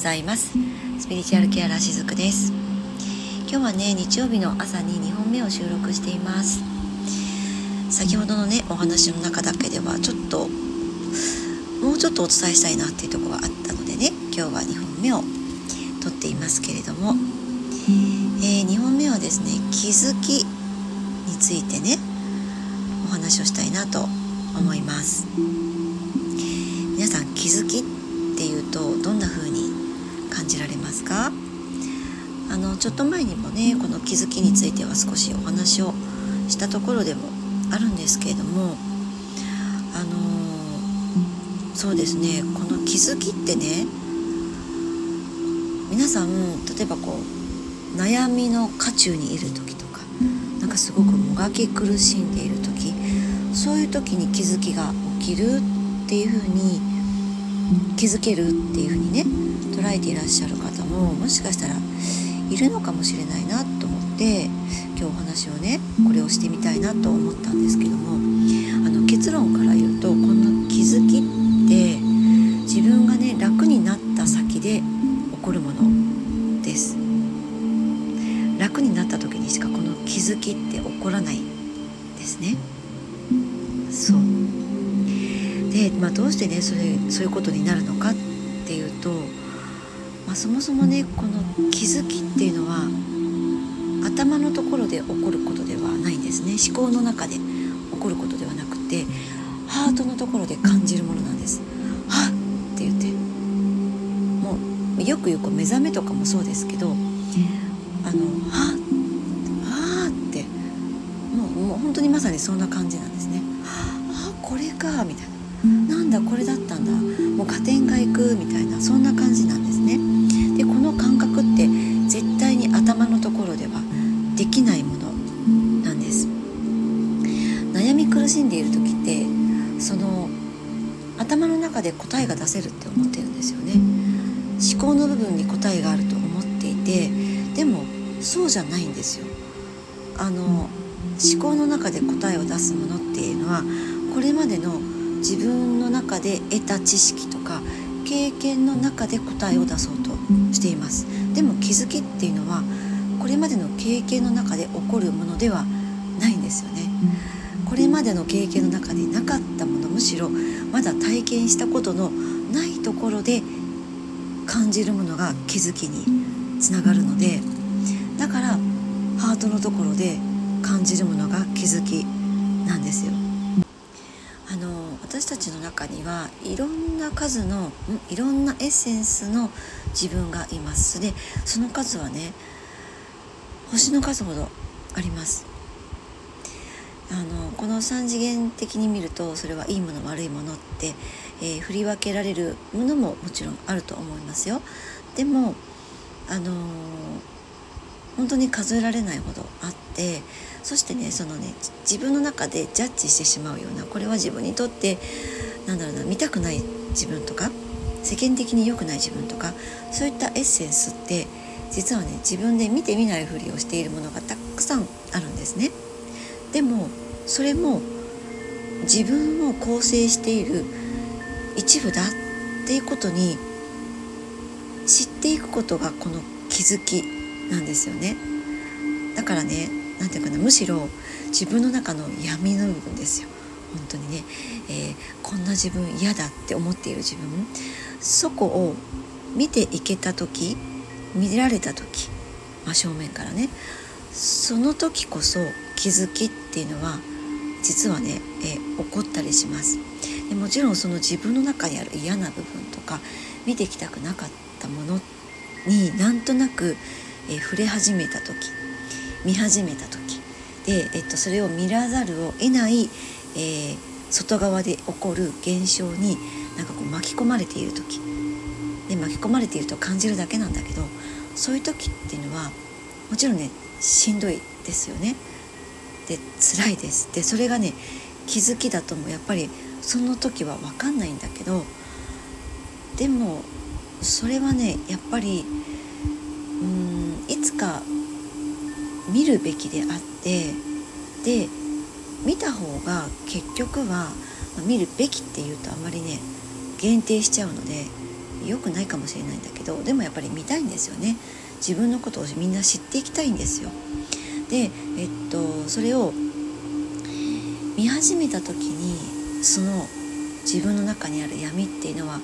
ざいます。スピリチュアルケアラーしずくです。今日はね日曜日の朝に2本目を収録しています。先ほどのねお話の中だけではちょっともうちょっとお伝えしたいなっていうとこがあったのでね今日は2本目を撮っていますけれども、えー、2本目はですね気づきについてねお話をしたいなと思います。皆さん気づきっていうとどんな風に感じられますか？あのちょっと前にもねこの気づきについては少しお話をしたところでもあるんですけれどもあのそうですねこの気づきってね皆さん例えばこう悩みの渦中にいる時とかなんかすごくもがき苦しんでいる時そういう時に気づきが起きるっていうふうに気づけるっていうふうにね捉えていらっしゃる方ももしかしたらいるのかもしれないなと思って今日お話をねこれをしてみたいなと思ったんですけどもあの結論から言うとこの気づきって自分がね楽になった先で起こるものです。楽になった時にしかこの気づきって起こらないですね。そう。で、まあ、どうしてねそれそういうことになるのかっていうと、まあ、そもそもねこの気づきっていうのは頭のところで起こることではないんですね思考の中で起こることではなくてハートのところで感じるものなんです。はっって言ってもうよく言うこう目覚めとかもそうですけどあのはっはってもうもう本当にまさにそんな感じなんですね。あこれかみたいななんだこれだったんだもう加点がいくみたいなそんな感じなんですね。でこの感覚って絶対に頭のところではできないものなんです。悩み苦しんでいる時ってその頭の中で答えが出せるって思ってるんですよね。思考の部分に答えがあると思っていてでもそうじゃないんですよ。あの思考の中で答えを出すものっていうのはこれまでの自分の中で得た知識とか経験の中で答えを出そうとしています。でも気づきっていうのはこれまでの経験の中で起こるものではないんですよね。これまでの経験の中でなかったものむしろまだ体験したことのないところで感じるものが気づきにつながるのでだからハートのところで感じるものが気づきなんですよ。ちの中にはいろんな数のいろんなエッセンスの自分がいます。でその数はね星の数ほどあります。あのこの3次元的に見るとそれはいいもの悪いものって、えー、振り分けられるものももちろんあると思いますよ。でもあのー、本当に数えられないほどあってそしてねそのね自分の中でジャッジしてしまうようなこれは自分にとってなんだろうな見たくない自分とか世間的に良くない自分とかそういったエッセンスって実はね自分で見てみないふりをしているものがたくさんあるんですね。でもそれも自分を構成している一部だっていうことに知っていくことがこの気づきなんですよね。だからね何て言うかなむしろ自分の中の闇の部分ですよ。本当にね、えー、こんな自分嫌だって思っている自分。そこを見ていけた時見られた時真正面からね。その時こそ気づきっていうのは実はね、えー、起こったりします。でもちろんその自分の中にある嫌な部分とか見てきたくなかったものになんとなく、えー、触れ始めた時見始めた時で、えっと、それを見らざるを得ない、えー、外側で起こる現象になんかこう巻き込まれている時で巻き込まれていると感じるだけなんだけどそういう時っていうのはもちろんねしんどいですよね。で辛いです。でそれがね気づきだともやっぱりその時は分かんないんだけどでもそれはねやっぱりうんいつか見るべきであってで見た方が結局は見るべきっていうとあまりね限定しちゃうので良くないかもしれないんだけどでもやっぱり見たいんですよね。自分のことをみんな知っていきたいんですよ。でえっとそれを見始めた時にその自分の中にある闇っていうのは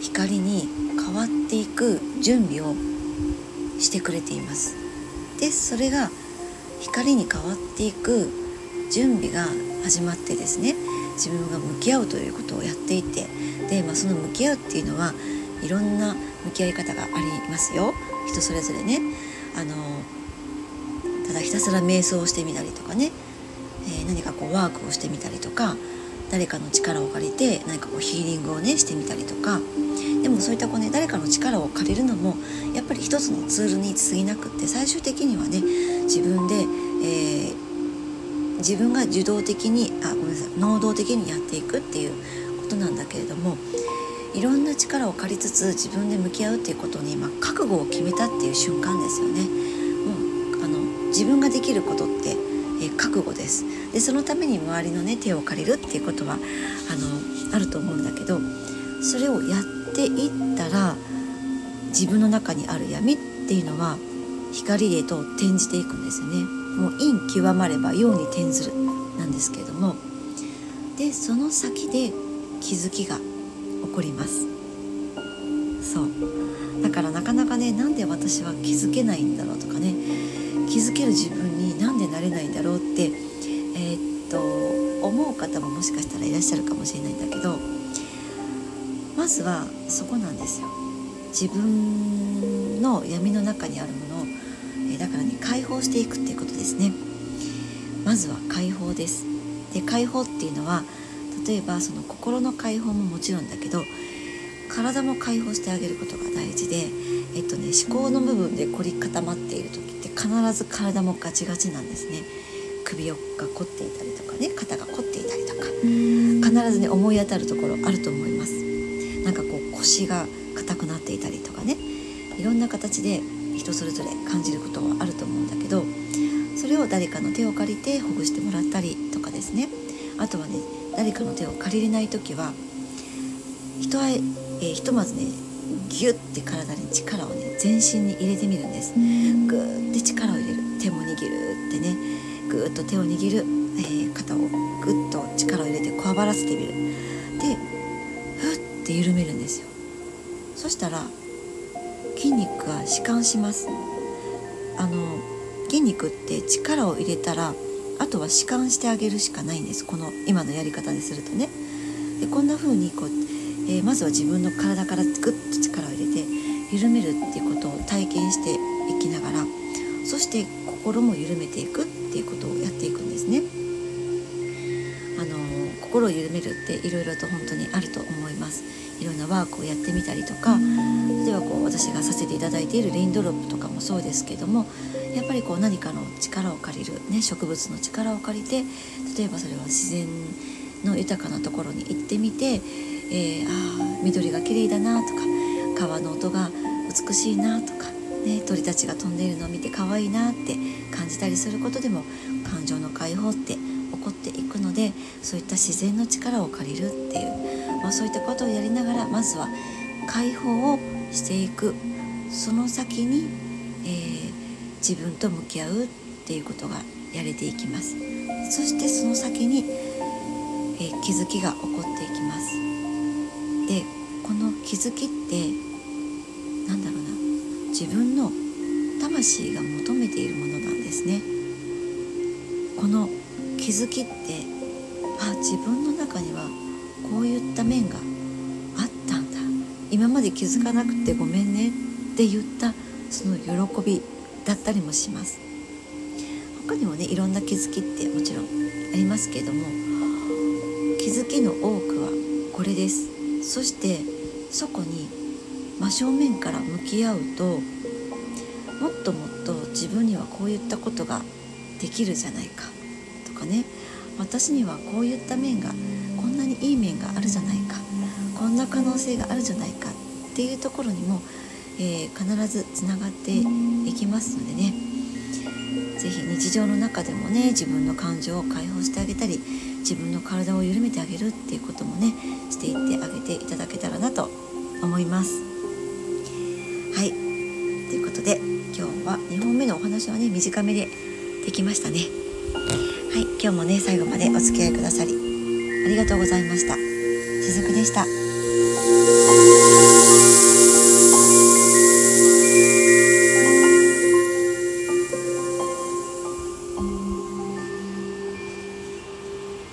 光に変わっていく準備をしてくれています。でそれが光に変わっていく準備が始まってですね自分が向き合うということをやっていてで、まあ、その向き合うっていうのはいろんな向き合い方がありますよ。人それぞれねあのただひたすら瞑想をしてみたりとかね、えー、何かこうワークをしてみたりとか誰かの力を借りて何かこうヒーリングをねしてみたりとかでもそういったこうね誰かの力を借りるのもやっぱり一つのツールに過ぎなくって最終的にはね自分で、えー、自分が受動的にあごめんなさい能動的にやっていくっていうことなんだけれどもいろんな力を借りつつ自分で向き合うっていうことに今覚悟を決めたっていう瞬間ですよね。もうあの自分ができることってえ覚悟ですでそのために周りのね手を借りるっていうことはあのあると思うんだけどそれをやっていったら自分の中にある闇っていうのは光へと転じていくんですよね。もう陰極まれば陽に転ずるなんですけれども。でその先で気づきが起こります。そう。だからなかなかねなんで私は気づけないんだろうとかね。気づける自分になんでなれないんだろうってえー、っと思う方ももしかしたらいらっしゃるかもしれないんだけどまずはそこなんですよ。自分の闇の中にあるものを、えだからね解放していくっていうことですね。まずは解放です。で解放っていうのは例えばその心の解放ももちろんだけど体も解放してあげることが大事で、えっとね、思考の部分で凝り固まっている時って必ず体もガチガチなんですね。首が凝っていたりとかね肩が凝っていたりとか。必ずね思い当たるところあると思いますなんかこう腰が硬くなっていたりとかね。いろんな形で人それぞれ感じることはあると思うんだけどそれを誰かの手を借りてほぐしてもらったりとかですね。あとはね誰かの手を借りれない時は人は、えー、ひとまずねギュッて体に力をね全身に入れてみるんです。グーって力を入れる。手も握るってね。グーッと手を握る、えー、肩をグッと力を入れてこわばらせてみる。でって緩めるんですよ。そしたら筋肉が弛緩します。あの筋肉って力を入れたらあとは弛緩してあげるしかないんです。この今のやり方でするとね。でこんな風にこう、えー、まずは自分の体からグッと力を入れて緩めるっていうことを体験していきながらそして心も緩めていくっていうことをやっていくんですね。心を緩めるっていろいろと本当にあると思います。いろんなワークをやってみたりとか例えばこう私がさせていただいているレインドロップとかもそうですけどもやっぱりこう何かの力を借りる、ね、植物の力を借りて例えばそれは自然の豊かなところに行ってみて、えー、あ緑が綺麗だなとか川の音が美しいなとか、ね、鳥たちが飛んでいるのを見て可愛いなって感じたりすることでも感情の解放って起こっていくのでそういった自然の力を借りるっていう、まあ、そういったことをやりながらまずは解放をしていく。その先に、えー、自分と向き合うっていうことがやれていきます。そしてその先に、えー、気づきが起こっていきます。でこの気づきってなんだろうな。自分の魂が求めているものなんですね。この気づきってあ自分の中にはこういった面があったんだ。今まで気づかなくてごめんねって言ったその喜びだったりもします。他にもねいろんな気づきってもちろんありますけれども気づきの多くはこれです。そしてそこに真正面から向き合うともっともっと自分にはこういったことができるじゃないか。かね。私にはこういった面がこんなにいい面があるじゃないか。こんな可能性があるじゃないか。っていうところにも、えー、必ずつながっていきますのでね。是非日常の中でもね自分の感情を解放してあげたり自分の体を緩めてあげるっていうこともねしていってあげていただけたらなと思います。はい。ということで今日は2本目のお話はね短めでできましたね。はい、今日もね最後までお付き合いくださりありがとうございました。しずくでした。